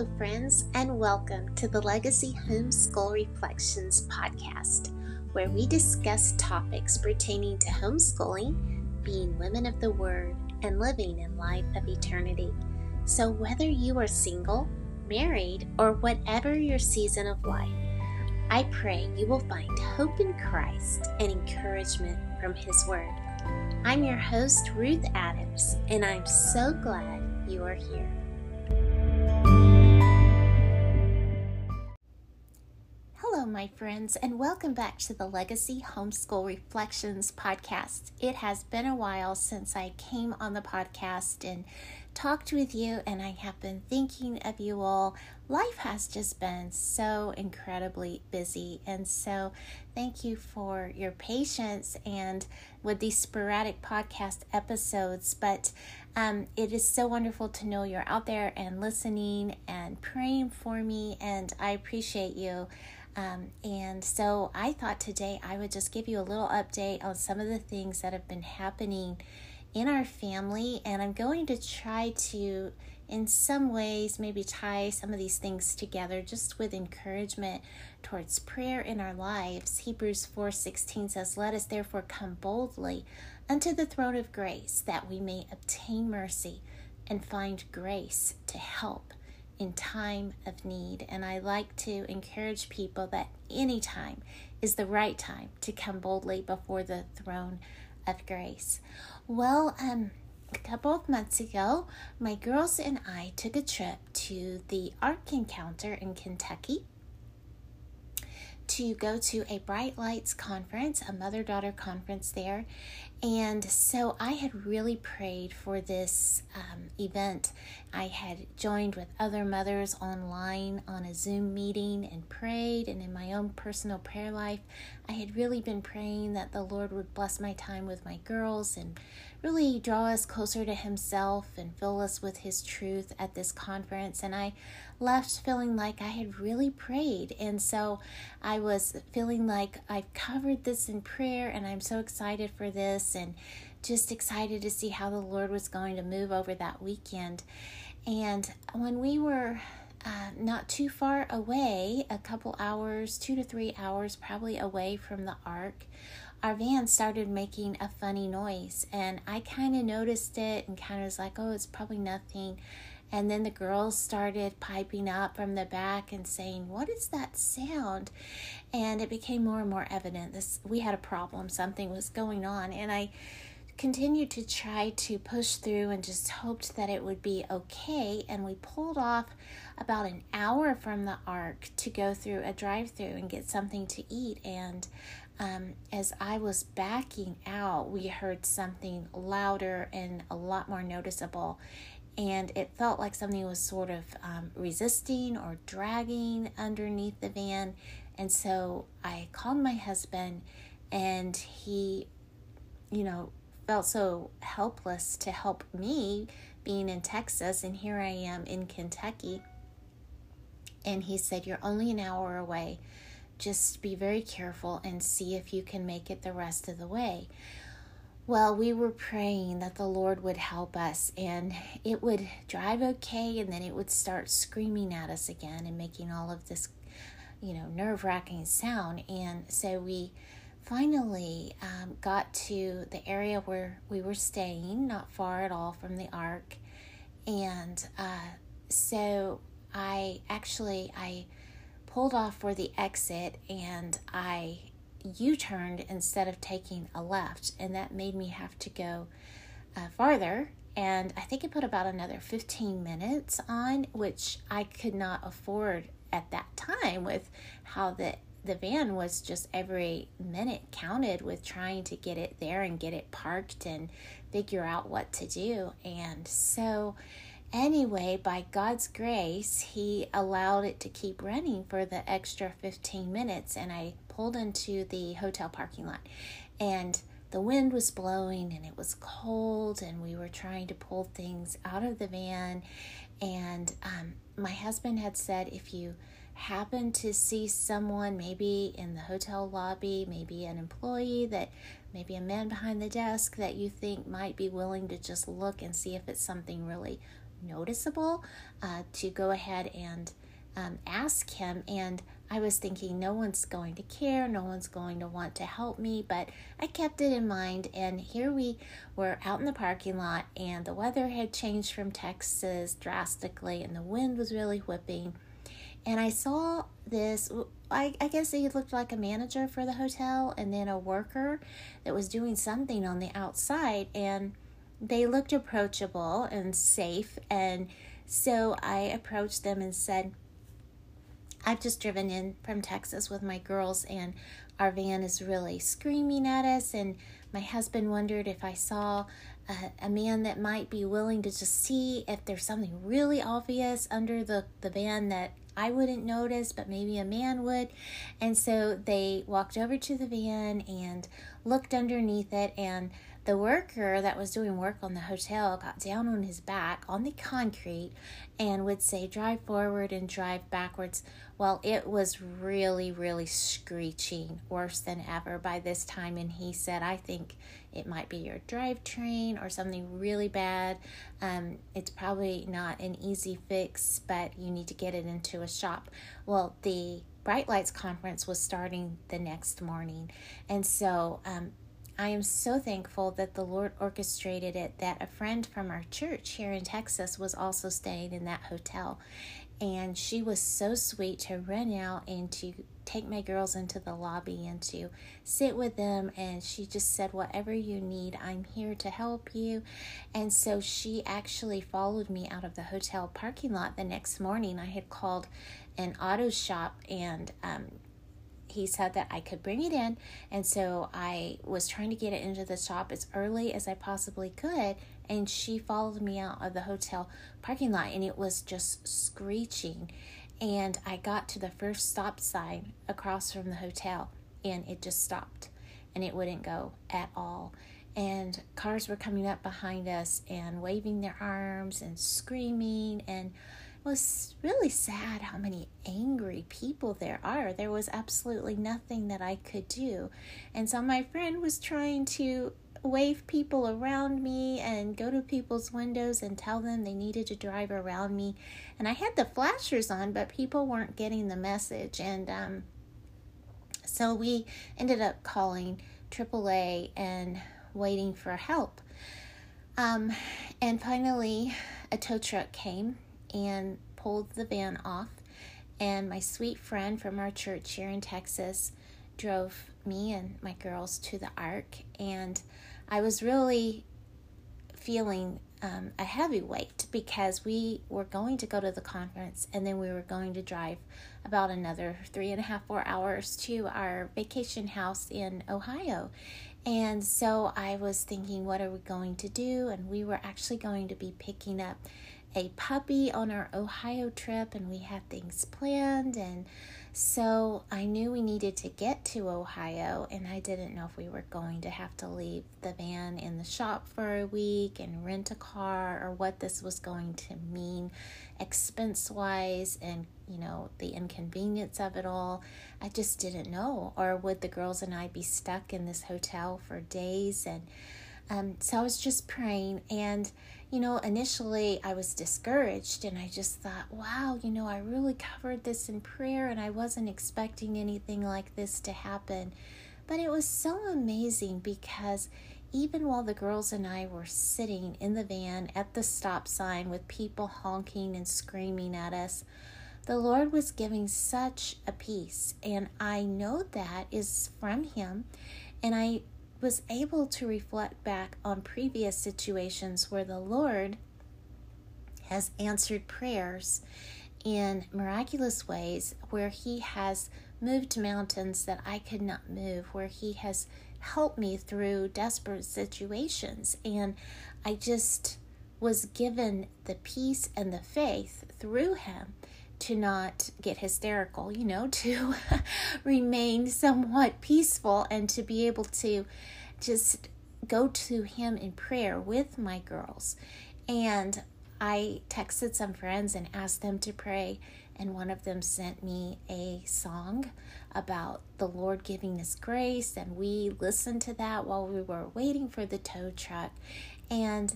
Hello, friends, and welcome to the Legacy Homeschool Reflections podcast, where we discuss topics pertaining to homeschooling, being women of the Word, and living in light of eternity. So, whether you are single, married, or whatever your season of life, I pray you will find hope in Christ and encouragement from His Word. I'm your host, Ruth Adams, and I'm so glad you are here. My friends, and welcome back to the Legacy Homeschool Reflections podcast. It has been a while since I came on the podcast and talked with you, and I have been thinking of you all. Life has just been so incredibly busy, and so thank you for your patience and with these sporadic podcast episodes. But um, it is so wonderful to know you're out there and listening and praying for me, and I appreciate you. Um, and so I thought today I would just give you a little update on some of the things that have been happening in our family, and I'm going to try to, in some ways, maybe tie some of these things together just with encouragement towards prayer in our lives. Hebrews 4:16 says, "Let us therefore come boldly unto the throne of grace, that we may obtain mercy and find grace to help in time of need." And I like to encourage people that any time is the right time to come boldly before the throne of grace. Well, um, a couple of months ago, my girls and I took a trip to the Ark Encounter in Kentucky to go to a Bright Lights conference, a mother daughter conference there. And so I had really prayed for this um, event. I had joined with other mothers online on a Zoom meeting and prayed. And in my own personal prayer life, I had really been praying that the Lord would bless my time with my girls and really draw us closer to Himself and fill us with His truth at this conference. And I left feeling like I had really prayed. And so I was feeling like I've covered this in prayer and I'm so excited for this and just excited to see how the Lord was going to move over that weekend. And when we were uh, not too far away, a couple hours, two to three hours probably away from the ark, our van started making a funny noise. And I kind of noticed it and kind of was like, oh, it's probably nothing. And then the girls started piping up from the back and saying, What is that sound? And it became more and more evident this we had a problem, something was going on. And I continued to try to push through and just hoped that it would be okay. And we pulled off about an hour from the ark to go through a drive through and get something to eat. And um, as I was backing out, we heard something louder and a lot more noticeable. And it felt like something was sort of um, resisting or dragging underneath the van. And so I called my husband, and he, you know, felt so helpless to help me being in Texas. And here I am in Kentucky. And he said, You're only an hour away just be very careful and see if you can make it the rest of the way. Well, we were praying that the Lord would help us and it would drive okay, and then it would start screaming at us again and making all of this, you know, nerve wracking sound. And so we finally um, got to the area where we were staying, not far at all from the ark. And uh, so I actually, I pulled off for the exit and I U turned instead of taking a left, and that made me have to go uh, farther. And I think it put about another 15 minutes on, which I could not afford at that time with how the the van was just every minute counted with trying to get it there and get it parked and figure out what to do. And so Anyway, by God's grace, He allowed it to keep running for the extra 15 minutes, and I pulled into the hotel parking lot. And the wind was blowing, and it was cold, and we were trying to pull things out of the van. And um, my husband had said, if you happen to see someone, maybe in the hotel lobby, maybe an employee that maybe a man behind the desk that you think might be willing to just look and see if it's something really noticeable uh, to go ahead and um, ask him. And I was thinking, no one's going to care, no one's going to want to help me, but I kept it in mind. And here we were out in the parking lot, and the weather had changed from Texas drastically, and the wind was really whipping. And I saw this, I, I guess he looked like a manager for the hotel, and then a worker that was doing something on the outside. And they looked approachable and safe. And so I approached them and said, I've just driven in from Texas with my girls, and our van is really screaming at us. And my husband wondered if I saw a, a, man that might be willing to just see if there's something really obvious under the, the van that I wouldn't notice, but maybe a man would. And so they walked over to the van and looked underneath it, and the worker that was doing work on the hotel got down on his back on the concrete and would say, Drive forward and drive backwards. Well, it was really, really screeching, worse than ever by this time. And he said, I think it might be your drivetrain or something really bad. Um, it's probably not an easy fix, but you need to get it into a shop. Well, the Bright Lights conference was starting the next morning. And so um, I am so thankful that the Lord orchestrated it that a friend from our church here in Texas was also staying in that hotel. And she was so sweet to run out and to take my girls into the lobby and to sit with them. And she just said, Whatever you need, I'm here to help you. And so she actually followed me out of the hotel parking lot the next morning. I had called an auto shop and um, he said that I could bring it in. And so I was trying to get it into the shop as early as I possibly could. And she followed me out of the hotel parking lot and it was just screeching. And I got to the first stop sign across from the hotel and it just stopped and it wouldn't go at all. And cars were coming up behind us and waving their arms and screaming and was really sad how many angry people there are. There was absolutely nothing that I could do. And so my friend was trying to wave people around me and go to people's windows and tell them they needed to drive around me. And I had the flashers on, but people weren't getting the message. And um, so we ended up calling AAA and waiting for help. Um, and finally, a tow truck came and pulled the van off. And my sweet friend from our church here in Texas drove me and my girls to the Ark. And I was really feeling um, a heavy weight because we were going to go to the conference and then we were going to drive about another three and a half, four hours to our vacation house in Ohio. And so I was thinking, what are we going to do? And we were actually going to be picking up a puppy on our Ohio trip and we had things planned. And so I knew we needed to get to Ohio and I didn't know if we were going to have to leave the van in the shop for a week and rent a car or what this was going to mean expense wise and you know the inconvenience of it all. I just didn't know. Or would the girls and I be stuck in this hotel for days? And um, so I was just praying. And you know, initially I was discouraged and I just thought, wow, you know, I really covered this in prayer and I wasn't expecting anything like this to happen. But it was so amazing because even while the girls and I were sitting in the van at the stop sign with people honking and screaming at us, the Lord was giving such a peace. And I know that is from Him. And I was able to reflect back on previous situations where the Lord has answered prayers in miraculous ways, where He has moved mountains that I could not move, where He has helped me through desperate situations. And I just was given the peace and the faith through Him to not get hysterical, you know, to remain somewhat peaceful and to be able to just go to him in prayer with my girls. And I texted some friends and asked them to pray, and one of them sent me a song about the Lord giving us grace, and we listened to that while we were waiting for the tow truck. And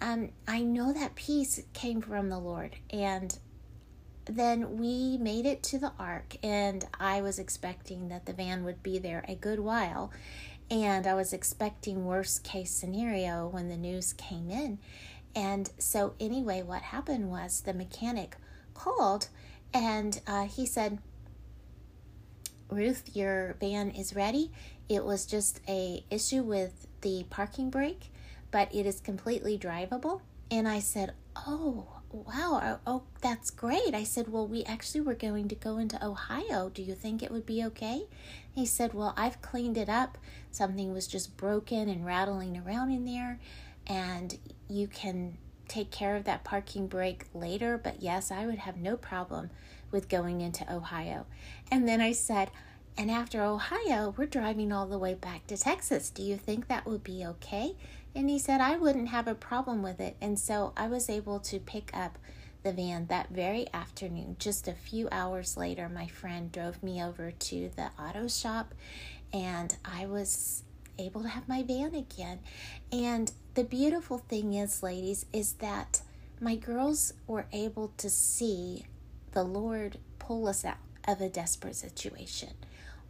um, I know that peace came from the Lord. And then we made it to the ark, and I was expecting that the van would be there a good while. And I was expecting worst case scenario when the news came in. And so, anyway, what happened was the mechanic called and uh, he said, Ruth, your van is ready. It was just a issue with the parking brake, but it is completely drivable. And I said, Oh, wow. Oh, oh, that's great. I said, Well, we actually were going to go into Ohio. Do you think it would be okay? He said, Well, I've cleaned it up. Something was just broken and rattling around in there. And you can take care of that parking brake later. But yes, I would have no problem with going into Ohio. And then I said, and after Ohio, we're driving all the way back to Texas. Do you think that would be okay? And he said, I wouldn't have a problem with it. And so I was able to pick up the van that very afternoon. Just a few hours later, my friend drove me over to the auto shop and I was able to have my van again. And the beautiful thing is, ladies, is that my girls were able to see the Lord pull us out of a desperate situation.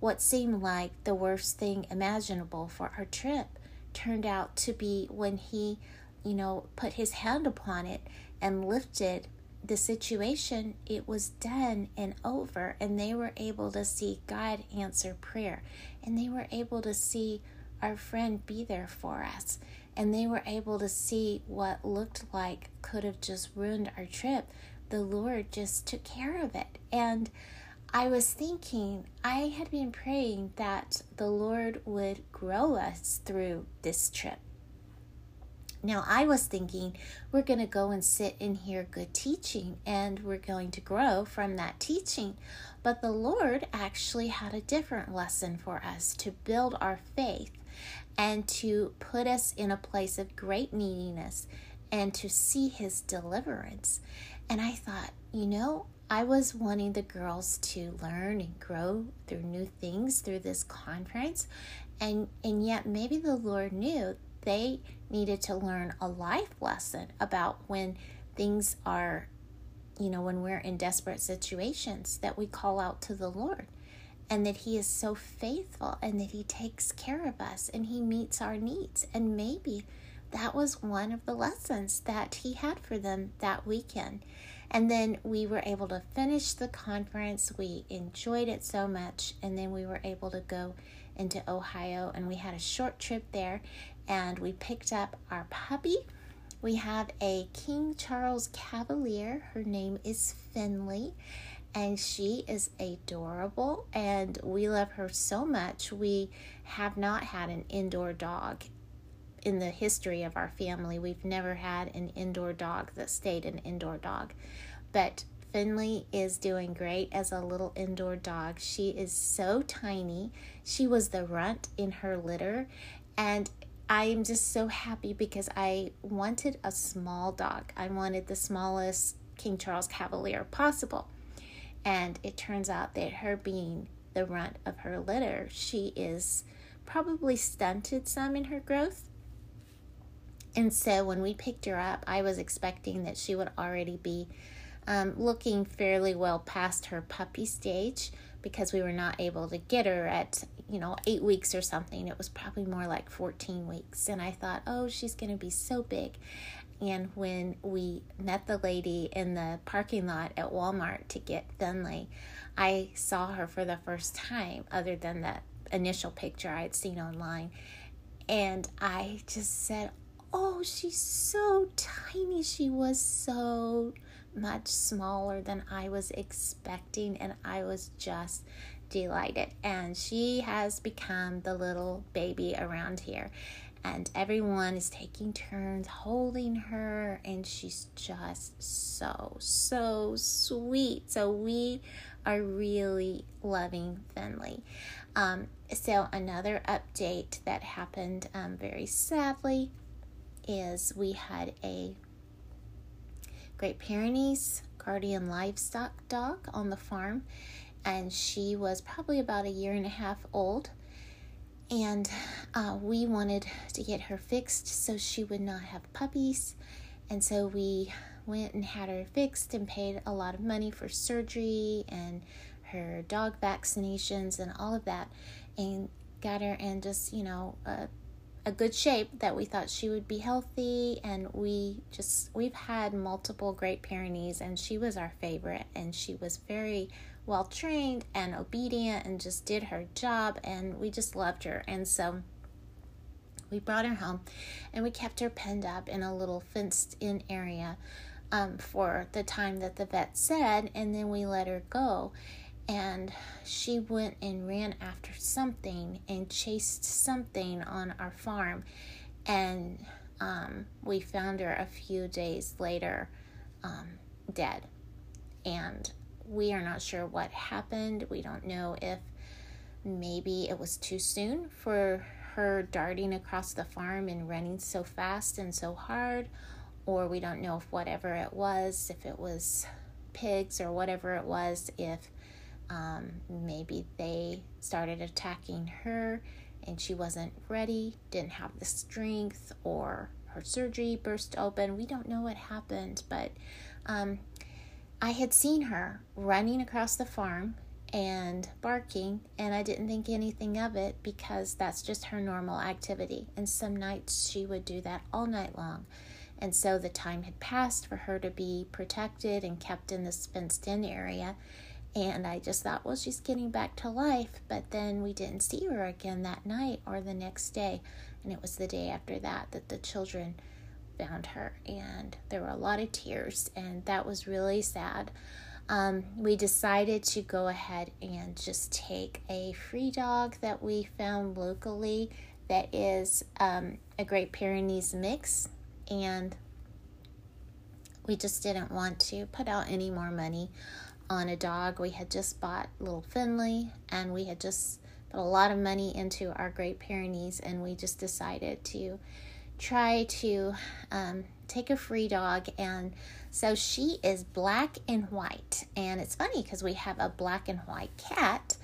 What seemed like the worst thing imaginable for our trip turned out to be when He, you know, put His hand upon it and lifted the situation, it was done and over, and they were able to see God answer prayer, and they were able to see our friend be there for us, and they were able to see what looked like could have just ruined our trip the Lord just took care of it. And I was thinking, I had been praying that the Lord would grow us through this trip. Now, I was thinking we're going to go and sit and hear good teaching and we're going to grow from that teaching. But the Lord actually had a different lesson for us to build our faith and to put us in a place of great neediness and to see His deliverance. And I thought, you know, I was wanting the girls to learn and grow through new things through this conference. And, and yet, maybe the Lord knew they needed to learn a life lesson about when things are, you know, when we're in desperate situations, that we call out to the Lord and that He is so faithful and that He takes care of us and He meets our needs. And maybe that was one of the lessons that he had for them that weekend. And then we were able to finish the conference. We enjoyed it so much. And then we were able to go into Ohio and we had a short trip there and we picked up our puppy. We have a King Charles Cavalier. Her name is Finley and she is adorable and we love her so much. We have not had an indoor dog in the history of our family, we've never had an indoor dog that stayed an indoor dog. But Finley is doing great as a little indoor dog. She is so tiny. She was the runt in her litter. And I am just so happy because I wanted a small dog. I wanted the smallest King Charles Cavalier possible. And it turns out that her being the runt of her litter, she is probably stunted some in her growth and so when we picked her up, I was expecting that she would already be um, looking fairly well past her puppy stage because we were not able to get her at, you know, eight weeks or something. It was probably more like 14 weeks. And I thought, oh, she's going to be so big. And when we met the lady in the parking lot at Walmart to get Finley, I saw her for the first time, other than that initial picture I had seen online. And I just said, oh, she's so tiny. She was so much smaller than I was expecting, and I was just delighted. And she has become the little baby around here. And everyone is taking turns holding her, and she's just so, so sweet. So, we are really loving Finley. Um, so, another update that happened um, very sadly is we had a Great Pyrenees guardian livestock dog on the farm, and she was probably about a year and a half old. and uh, we wanted to get her fixed so she would not have puppies. And so we went and had her fixed and paid a lot of money for surgery and her dog vaccinations and all of that, and got her and just, you know, a, a good shape that we thought she would be healthy. And we just, we've had multiple Great Pyrenees, and she was our favorite, and she was very well trained and obedient and just did her job and we just loved her and so we brought her home and we kept her penned up in a little fenced in area um, for the time that the vet said and then we let her go and she went and ran after something and chased something on our farm and um, we found her a few days later um, dead and we are not sure what happened. We don't know if maybe it was too soon for her darting across the farm and running so fast and so hard, or we don't know if whatever it was, if it was pigs or whatever it was, if um, maybe they started attacking her and she wasn't ready, didn't have the strength, or her surgery burst open. We don't know what happened, but um, I had seen her running across the farm and barking, and I didn't think anything of it because that's just her normal activity. And some nights she would do that all night long. And so the time had passed for her to be protected and kept in this fenced in area. And I just thought, well, she's getting back to life. But then we didn't see her again that night or the next day. And it was the day after that that the children found her, and there were a lot of tears, and that was really sad. Um, we decided to go ahead and just take a free dog that we found locally that is um, a Great Pyrenees mix, and we just didn't want to put out any more money on a dog. We had just bought little Finley, and we had just put a lot of money into our Great Pyrenees, and we just decided to try to um, take a free dog and so she is black and white and it's funny because we have a black and white cat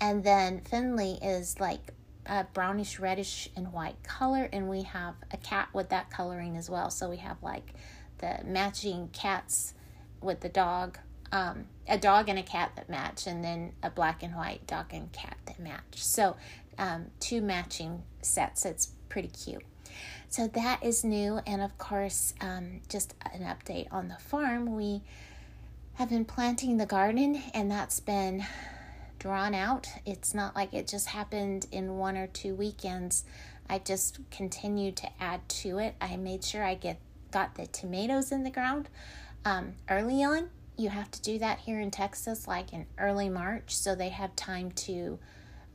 and then finley is like a brownish reddish and white color and we have a cat with that coloring as well so we have like the matching cats with the dog um, a dog and a cat that match and then a black and white dog and cat that match so um, two matching sets it's pretty cute so that is new. And of course, um, just an update on the farm. We have been planting the garden, and that's been drawn out. It's not like it just happened in one or two weekends. I just continued to add to it. I made sure I get got the tomatoes in the ground um, early on. You have to do that here in Texas, like in early March, so they have time to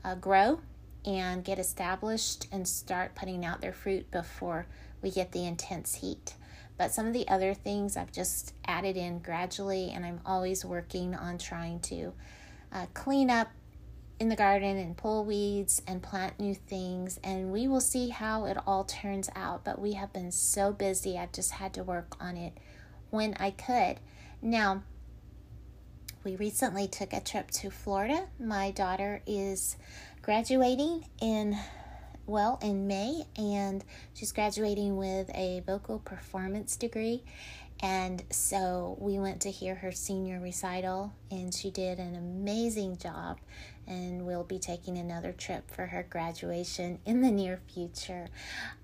uh, grow and get established and start putting out their fruit before we get the intense heat. But some of the other things I've just added in gradually, and I'm always working on trying to uh, clean up in the garden and pull weeds and plant new things. And we will see how it all turns out. But we have been so busy, I've just had to work on it when I could. Now, we recently took a trip to Florida. My daughter is graduating in well in May and she's graduating with a vocal performance degree and so we went to hear her senior recital and she did an amazing job and we'll be taking another trip for her graduation in the near future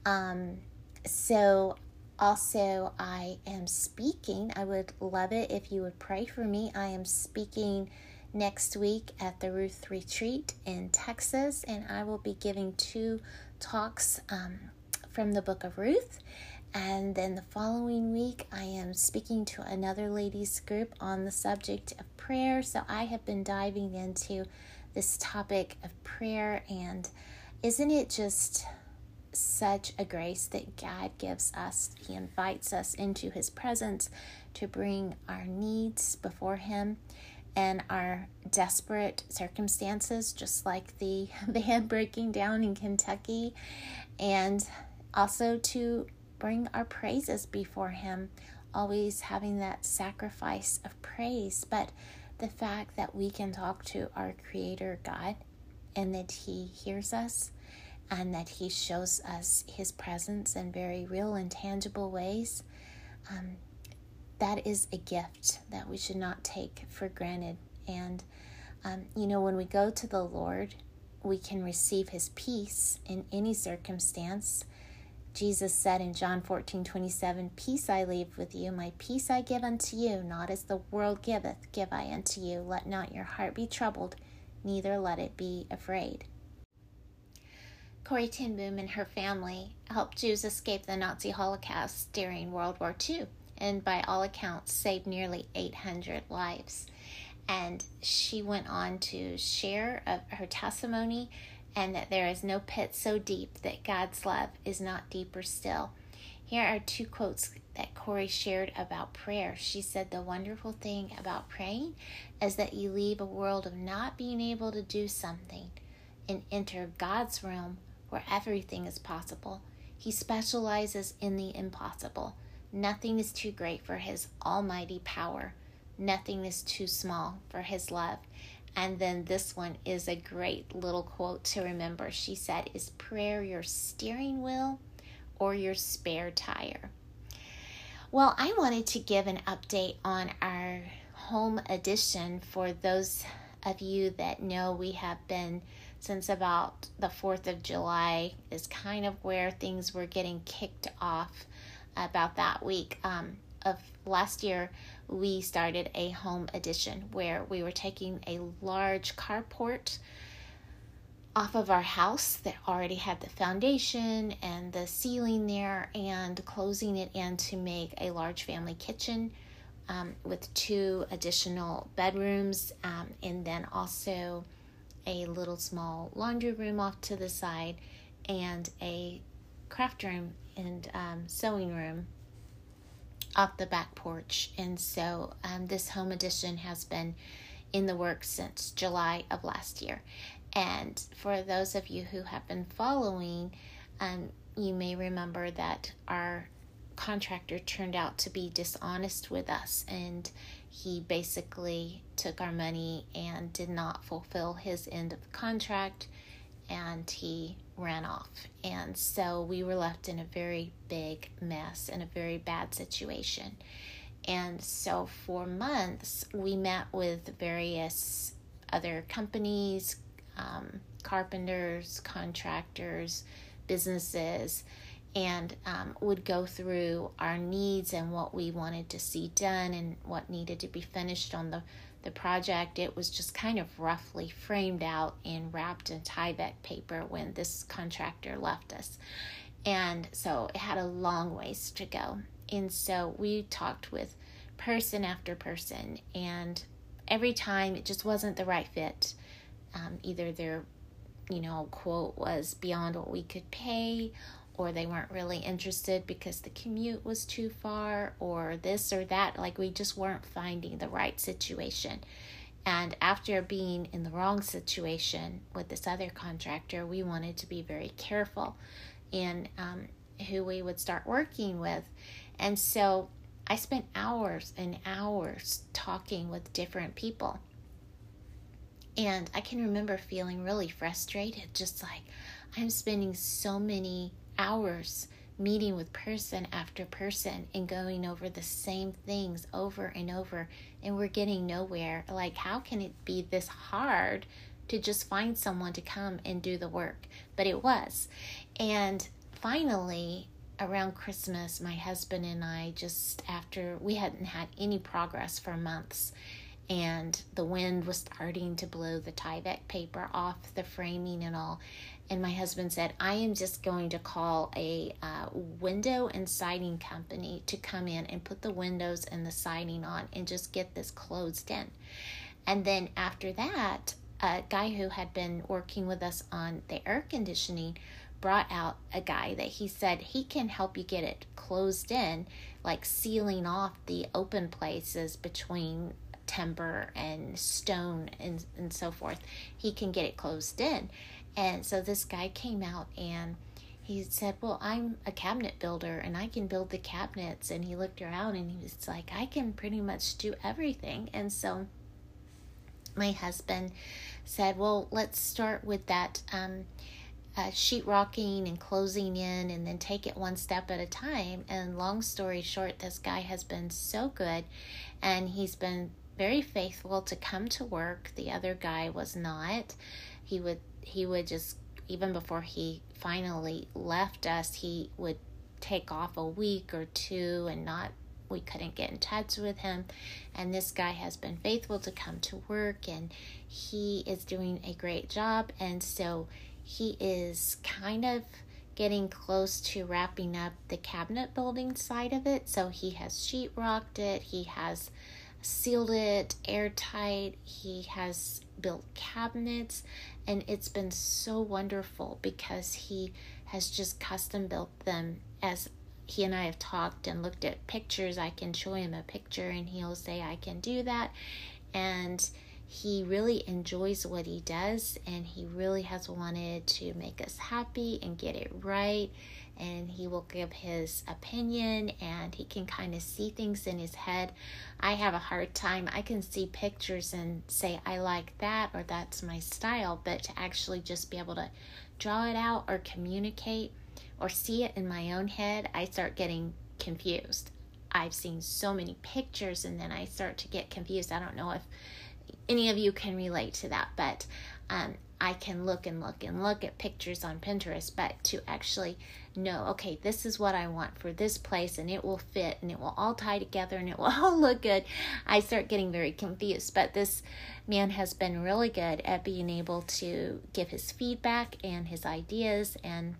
um, so also i am speaking i would love it if you would pray for me i am speaking next week at the Ruth Retreat in Texas, and I will be giving two talks um, from the book of Ruth. And then the following week, I am speaking to another ladies group on the subject of prayer. So I have been diving into this topic of prayer, and isn't it just such a grace that God gives us? He invites us into His presence to bring our needs before Him and our desperate circumstances, just like the van breaking down in Kentucky, and also to bring our praises before Him, always having that sacrifice of praise. But the fact that we can talk to our Creator God and that He hears us and that He shows us His presence in very real and tangible ways. Um, that is a gift that we should not take for granted. And, um, you know, when we go to the Lord, we can receive His peace in any circumstance. Jesus said in John 14 27, Peace I leave with you, my peace I give unto you, not as the world giveth, give I unto you. Let not your heart be troubled, neither let it be afraid. Corrie ten Boom and her family helped Jews escape the Nazi Holocaust during World War II and by all accounts saved nearly 800 lives. And she went on to share her testimony and that there is no pit so deep that God's love is not deeper still. Here are two quotes that Corrie shared about prayer. She said, The wonderful thing about praying is that you leave a world of not being able to do something and enter God's realm where everything is possible. He specializes in the impossible. Nothing is too great for His almighty power. Nothing is too small for His love. And then this one is a great little quote to remember. She said, Is prayer your steering wheel or your spare tire? Well, I wanted to give an update on our home addition for those of you that know we have been since about the 4th of July, is kind of where things were getting kicked off about that week. Um, of last year, we started a home addition where we were taking a large carport off of our house that already had the foundation and the ceiling there and closing it in to make a large family kitchen um, with two additional bedrooms um, and then also a little small laundry room off to the side and a craft room and um, sewing room off the back porch. And so um, this home addition has been in the works since July of last year. And for those of you who have been following, um, you may remember that our contractor turned out to be dishonest with us and he basically took our money and did not fulfill his end of the contract and he ran off. And so we were left in a very big mess and a very bad situation. And so for months, we met with various other companies, um, carpenters, contractors, businesses, and um, would go through our needs and what we wanted to see done and what needed to be finished on the the project, it was just kind of roughly framed out and wrapped in Tyvek paper when this contractor left us. And so it had a long ways to go. And so we talked with person after person, and every time it just wasn't the right fit. Um, either their, you know, quote was beyond what we could pay, or they weren't really interested because the commute was too far or this or that. Like we just weren't finding the right situation. And after being in the wrong situation with this other contractor, we wanted to be very careful in um, who we would start working with. And so I spent hours and hours talking with different people. And I can remember feeling really frustrated, just like I'm spending so many hours meeting with person after person and going over the same things over and over and we're getting nowhere. Like how can it be this hard to just find someone to come and do the work? But it was. And finally around christmas my husband and i just after we hadn't had any progress for months and the wind was starting to blow the Tyvek paper off the framing and all and my husband said, I am just going to call a uh, window and siding company to come in and put the windows and the siding on and just get this closed in. And then after that, a guy who had been working with us on the air conditioning brought out a guy that he said he can help you get it closed in, like sealing off the open places between timber and stone and, and so forth. He can get it closed in. And so this guy came out and he said, Well, I'm a cabinet builder and I can build the cabinets. And he looked around and he was like, I can pretty much do everything. And so my husband said, Well, let's start with that. Um, uh, sheetrocking and closing in and then take it one step at a time. And long story short, this guy has been so good and he's been very faithful to come to work. The other guy was not. He would he would just even before he finally left us, he would take off a week or two and not we couldn't get in touch with him. And this guy has been faithful to come to work and he is doing a great job. And so he is kind of getting close to wrapping up the cabinet building side of it. So he has sheetrocked it. He has sealed it airtight he has built cabinets and it's been so wonderful because he has just custom built them as he and I have talked and looked at pictures, I can show him a picture and he'll say, I can do that. And he really enjoys what he does and he really has wanted to make us happy and get it right. And he will give his opinion and he can kind of see things in his head. I have a hard time. I can see pictures and say, I like that or that's my style, but to actually just be able to draw it out or communicate or see it in my own head, I start getting confused. I've seen so many pictures and then I start to get confused. I don't know if any of you can relate to that, but um, I can look and look and look at pictures on Pinterest, but to actually know, okay, this is what I want for this place and it will fit and it will all tie together and it will all look good, I start getting very confused. But this man has been really good at being able to give his feedback and his ideas and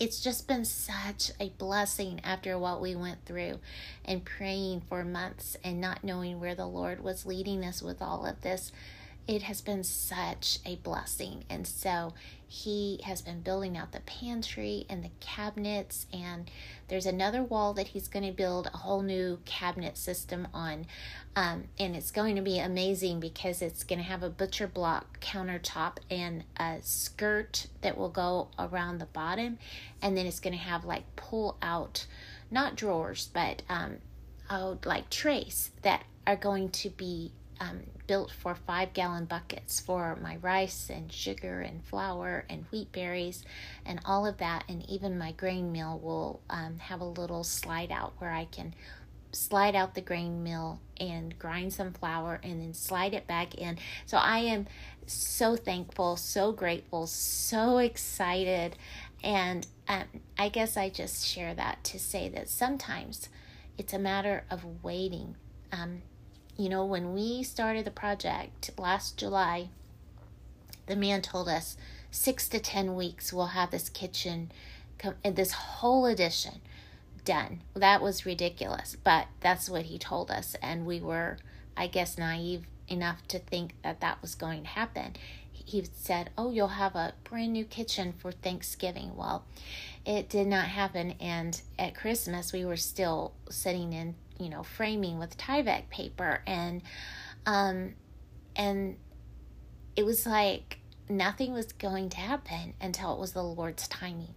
it's just been such a blessing after what we went through and praying for months and not knowing where the Lord was leading us with all of this. It has been such a blessing. And so he has been building out the pantry and the cabinets and there's another wall that he's going to build a whole new cabinet system on um, and it's going to be amazing because it's going to have a butcher block countertop and a skirt that will go around the bottom and then it's going to have like pull out not drawers but um, oh, like trays that are going to be um, built for five gallon buckets for my rice and sugar and flour and wheat berries and all of that. And even my grain mill will um, have a little slide out where I can slide out the grain mill and grind some flour and then slide it back in. So I am so thankful, so grateful, so excited. And um, I guess I just share that to say that sometimes it's a matter of waiting. Um, you know, when we started the project last July, the man told us six to 10 weeks we'll have this kitchen, this whole addition done. That was ridiculous, but that's what he told us. And we were, I guess, naive enough to think that that was going to happen. He said, Oh, you'll have a brand new kitchen for Thanksgiving. Well, it did not happen. And at Christmas, we were still sitting in you know framing with Tyvek paper and um and it was like nothing was going to happen until it was the Lord's timing.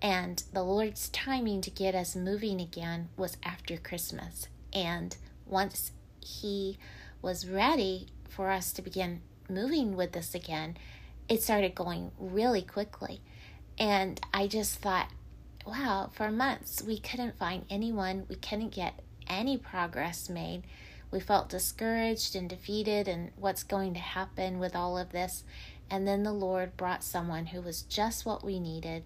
And the Lord's timing to get us moving again was after Christmas. And once He was ready for us to begin moving with this again, it started going really quickly. And I just thought, wow, for months we couldn't find anyone, we couldn't get any progress made. We felt discouraged and defeated, and what's going to happen with all of this. And then the Lord brought someone who was just what we needed.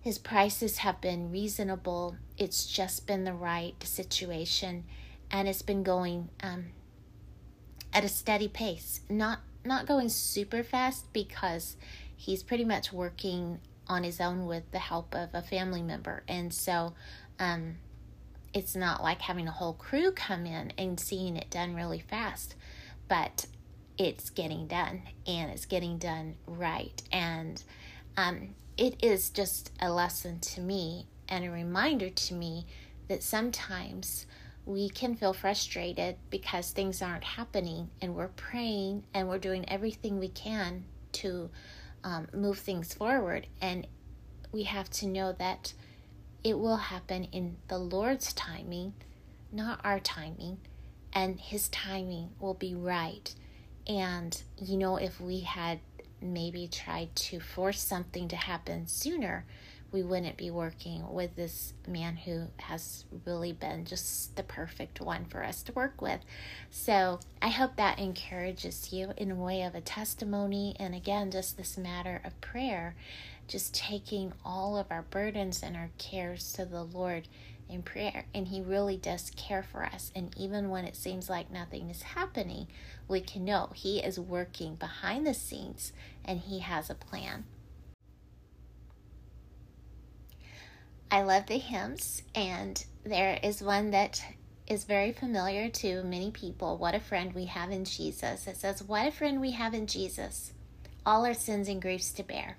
His prices have been reasonable, it's just been the right situation, and it's been going um, at a steady pace. Not not going super fast because he's pretty much working on his own with the help of a family member, and so um, it's not like having a whole crew come in and seeing it done really fast, but it's getting done and it's getting done right. And um, it is just a lesson to me and a reminder to me that sometimes we can feel frustrated because things aren't happening and we're praying and we're doing everything we can to um, move things forward. And we have to know that it will happen in the Lord's timing, not our timing, and His timing will be right. And, you know, if we had maybe tried to force something to happen sooner, we wouldn't be working with this man who has really been just the perfect one for us to work with. So I hope that encourages you in a way of a testimony. And again, just this matter of prayer, just taking all of our burdens and our cares to the Lord in prayer. And He really does care for us. And even when it seems like nothing is happening, we can know He is working behind the scenes and He has a plan. I love the hymns, and there is one that is very familiar to many people. What a friend we have in Jesus. It says, What a friend we have in Jesus, all our sins and griefs to bear.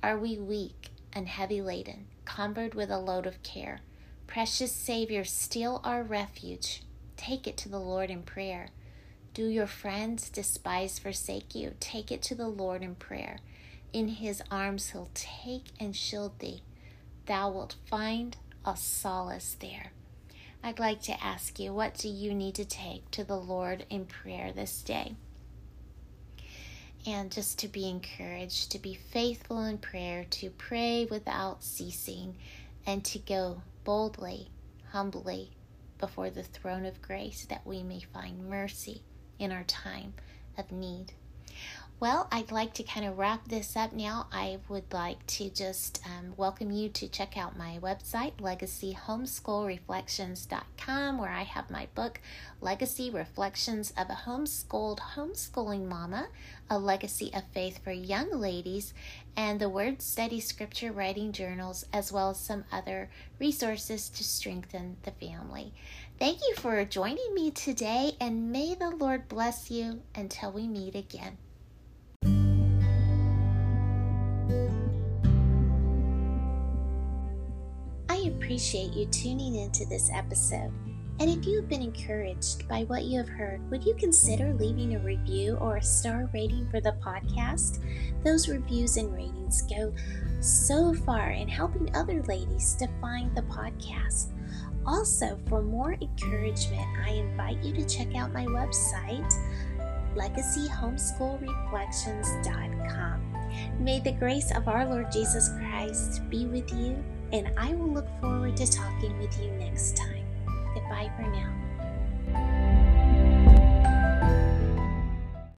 Are we weak and heavy laden, cumbered with a load of care? Precious Savior, still our refuge. Take it to the Lord in prayer. Do your friends despise forsake you? Take it to the Lord in prayer. In his arms he'll take and shield thee. Thou wilt find a solace there. I'd like to ask you, what do you need to take to the Lord in prayer this day? And just to be encouraged, to be faithful in prayer, to pray without ceasing, and to go boldly, humbly before the throne of grace that we may find mercy in our time of need. Well, I'd like to kind of wrap this up now. I would like to just um, welcome you to check out my website, legacyhomeschoolreflections.com, where I have my book, Legacy Reflections of a Homeschooled Homeschooling Mama, a legacy of faith for young ladies, and the Word Study Scripture Writing Journals, as well as some other resources to strengthen the family. Thank you for joining me today, and may the Lord bless you until we meet again. Appreciate you tuning into this episode. And if you have been encouraged by what you have heard, would you consider leaving a review or a star rating for the podcast? Those reviews and ratings go so far in helping other ladies to find the podcast. Also, for more encouragement, I invite you to check out my website, legacyhomeschoolreflections.com. May the grace of our Lord Jesus Christ be with you and I will look forward to talking with you next time. Goodbye for now.